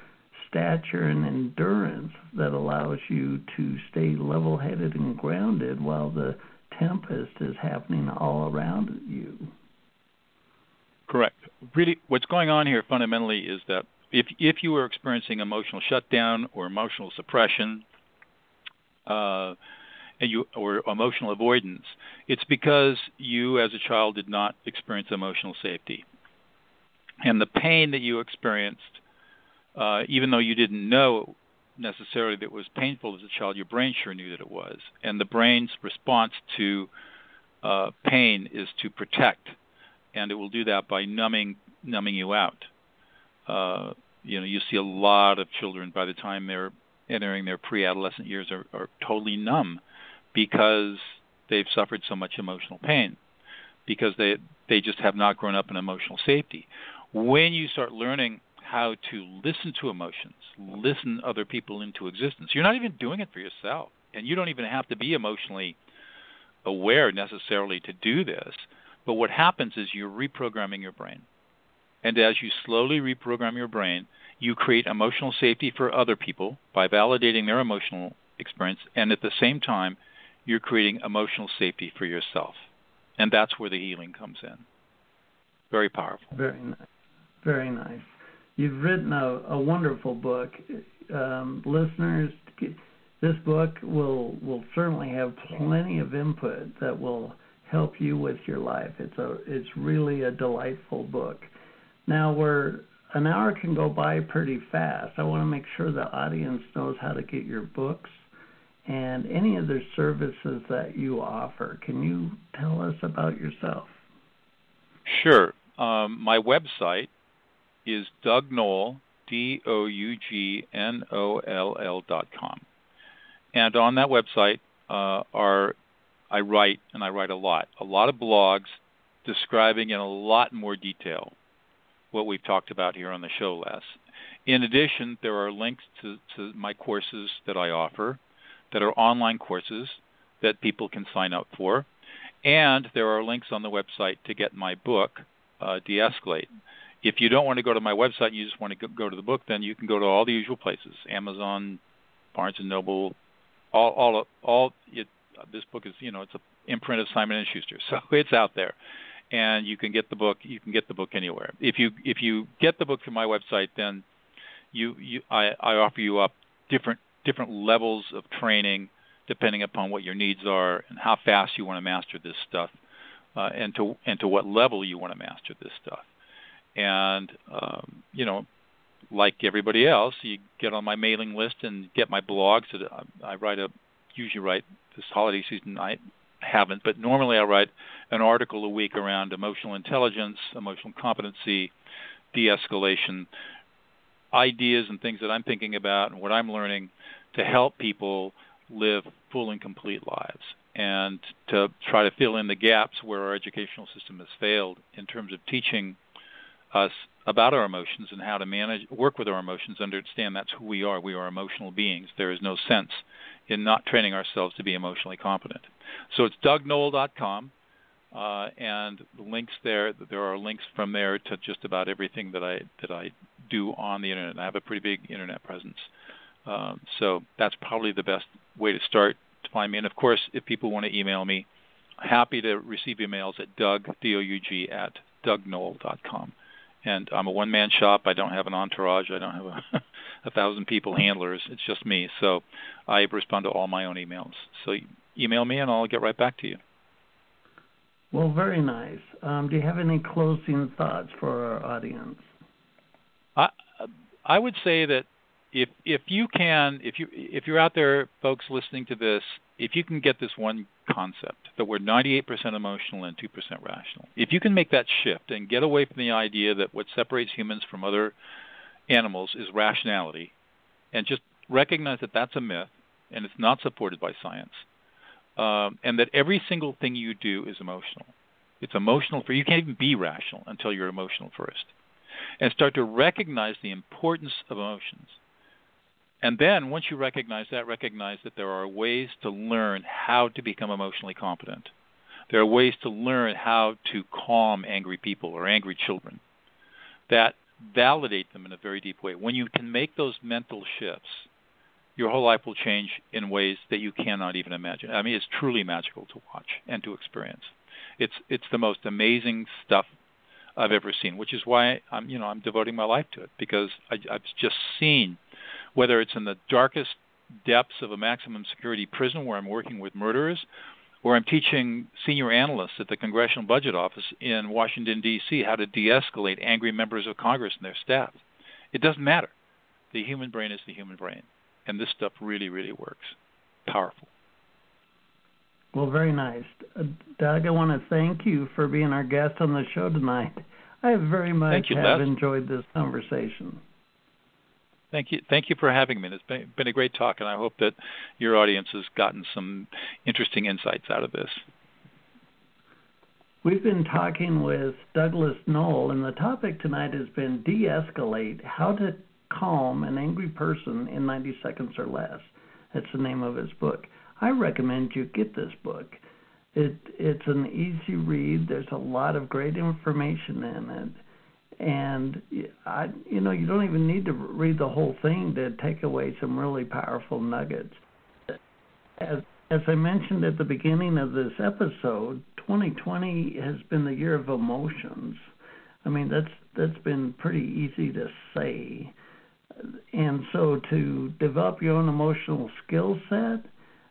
stature and endurance that allows you to stay level headed and grounded while the tempest is happening all around you. Correct. Really, what's going on here fundamentally is that if if you are experiencing emotional shutdown or emotional suppression, uh, and you or emotional avoidance, it's because you as a child did not experience emotional safety. And the pain that you experienced, uh, even though you didn't know necessarily that was painful as a child, your brain sure knew that it was. And the brain's response to uh, pain is to protect, and it will do that by numbing numbing you out. Uh, you know, you see a lot of children by the time they're entering their pre-adolescent years are, are totally numb because they've suffered so much emotional pain because they they just have not grown up in emotional safety. When you start learning how to listen to emotions, listen other people into existence, you're not even doing it for yourself, and you don't even have to be emotionally aware necessarily to do this. But what happens is you're reprogramming your brain. And as you slowly reprogram your brain, you create emotional safety for other people by validating their emotional experience, and at the same time, you're creating emotional safety for yourself. And that's where the healing comes in. Very powerful. Very nice. Very nice. You've written a, a wonderful book. Um, listeners, this book will will certainly have plenty of input that will help you with your life. It's a it's really a delightful book. Now where an hour can go by pretty fast. I want to make sure the audience knows how to get your books and any other services that you offer. Can you tell us about yourself? Sure. Um, my website is Doug Noll, D O U G N O L L dot com. And on that website uh, are I write, and I write a lot, a lot of blogs describing in a lot more detail what we've talked about here on the show, Les. In addition, there are links to, to my courses that I offer that are online courses that people can sign up for. And there are links on the website to get my book, uh, De Escalate. If you don't want to go to my website and you just want to go to the book, then you can go to all the usual places Amazon, Barnes and Noble, all, all, all it, This book is, you know, it's an imprint of Simon and Schuster, so it's out there, and you can get the book. You can get the book anywhere. If you if you get the book from my website, then you you I, I offer you up different different levels of training depending upon what your needs are and how fast you want to master this stuff, uh, and to and to what level you want to master this stuff. And um, you know, like everybody else, you get on my mailing list and get my blogs. That I write a usually write this holiday season. I haven't, but normally I write an article a week around emotional intelligence, emotional competency, de-escalation, ideas and things that I'm thinking about and what I'm learning to help people live full and complete lives and to try to fill in the gaps where our educational system has failed in terms of teaching us about our emotions and how to manage work with our emotions understand that's who we are. We are emotional beings. There is no sense in not training ourselves to be emotionally competent. So it's dougnoll.com uh, and the links there there are links from there to just about everything that I that I do on the internet. I have a pretty big internet presence. Um, so that's probably the best way to start to find me. And of course, if people want to email me, happy to receive emails at doug d o u g at dougnoll.com. And I'm a one-man shop. I don't have an entourage. I don't have a, a thousand people handlers. It's just me. So I respond to all my own emails. So email me, and I'll get right back to you. Well, very nice. Um, do you have any closing thoughts for our audience? I I would say that if if you can if you if you're out there folks listening to this if you can get this one concept that we're 98% emotional and 2% rational if you can make that shift and get away from the idea that what separates humans from other animals is rationality and just recognize that that's a myth and it's not supported by science um, and that every single thing you do is emotional. It's emotional for you can't even be rational until you're emotional first and start to recognize the importance of emotions and then once you recognize that, recognize that there are ways to learn how to become emotionally competent. There are ways to learn how to calm angry people or angry children that validate them in a very deep way. When you can make those mental shifts, your whole life will change in ways that you cannot even imagine. I mean, it's truly magical to watch and to experience. It's it's the most amazing stuff I've ever seen, which is why I'm you know I'm devoting my life to it because I, I've just seen whether it's in the darkest depths of a maximum security prison where I'm working with murderers, or I'm teaching senior analysts at the Congressional Budget Office in Washington, D.C., how to de escalate angry members of Congress and their staff. It doesn't matter. The human brain is the human brain. And this stuff really, really works. Powerful. Well, very nice. Uh, Doug, I want to thank you for being our guest on the show tonight. I very much you, have Les. enjoyed this conversation. Thank you. Thank you for having me. It's been, been a great talk, and I hope that your audience has gotten some interesting insights out of this. We've been talking with Douglas Noll, and the topic tonight has been de escalate how to calm an angry person in 90 seconds or less. That's the name of his book. I recommend you get this book. It, it's an easy read, there's a lot of great information in it and I, you know, you don't even need to read the whole thing to take away some really powerful nuggets. As as I mentioned at the beginning of this episode, 2020 has been the year of emotions. I mean, that's that's been pretty easy to say. And so to develop your own emotional skill set,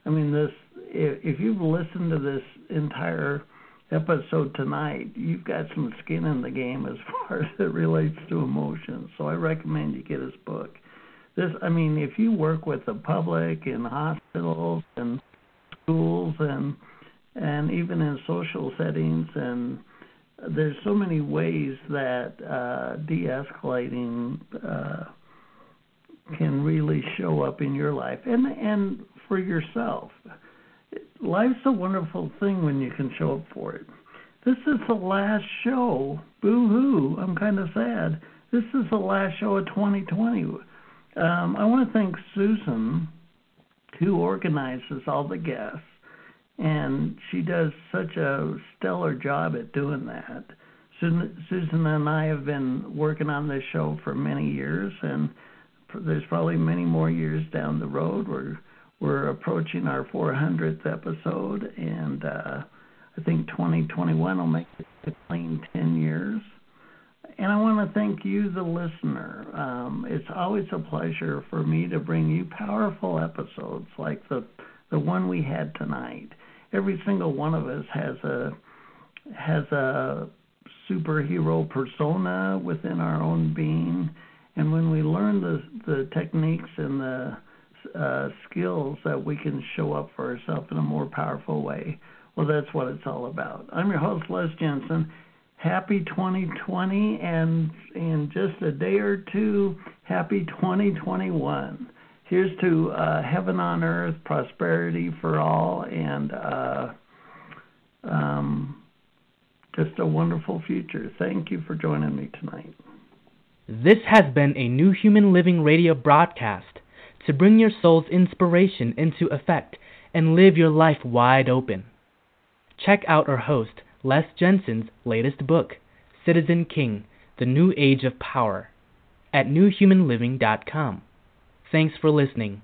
I mean, this if, if you've listened to this entire episode tonight, you've got some skin in the game as far as it relates to emotions. So I recommend you get his book. This, I mean, if you work with the public in hospitals and schools and and even in social settings, and there's so many ways that uh, de-escalating uh, can really show up in your life and and for yourself life's a wonderful thing when you can show up for it. This is the last show. Boo hoo. I'm kind of sad. This is the last show of 2020. Um, I want to thank Susan, who organizes all the guests, and she does such a stellar job at doing that. Susan and I have been working on this show for many years, and there's probably many more years down the road. We're we're approaching our 400th episode, and uh, I think 2021 will make it a clean 10 years. And I want to thank you, the listener. Um, it's always a pleasure for me to bring you powerful episodes like the the one we had tonight. Every single one of us has a has a superhero persona within our own being, and when we learn the the techniques and the uh, skills that we can show up for ourselves in a more powerful way, well, that's what it's all about. I'm your host, Les Jensen. Happy 2020, and in just a day or two, happy 2021. Here's to uh, heaven on earth, prosperity for all, and uh, um, just a wonderful future. Thank you for joining me tonight. This has been a New Human Living radio broadcast to bring your soul's inspiration into effect and live your life wide open. Check out our host, Les Jensen's latest book, Citizen King The New Age of Power, at newhumanliving.com. Thanks for listening.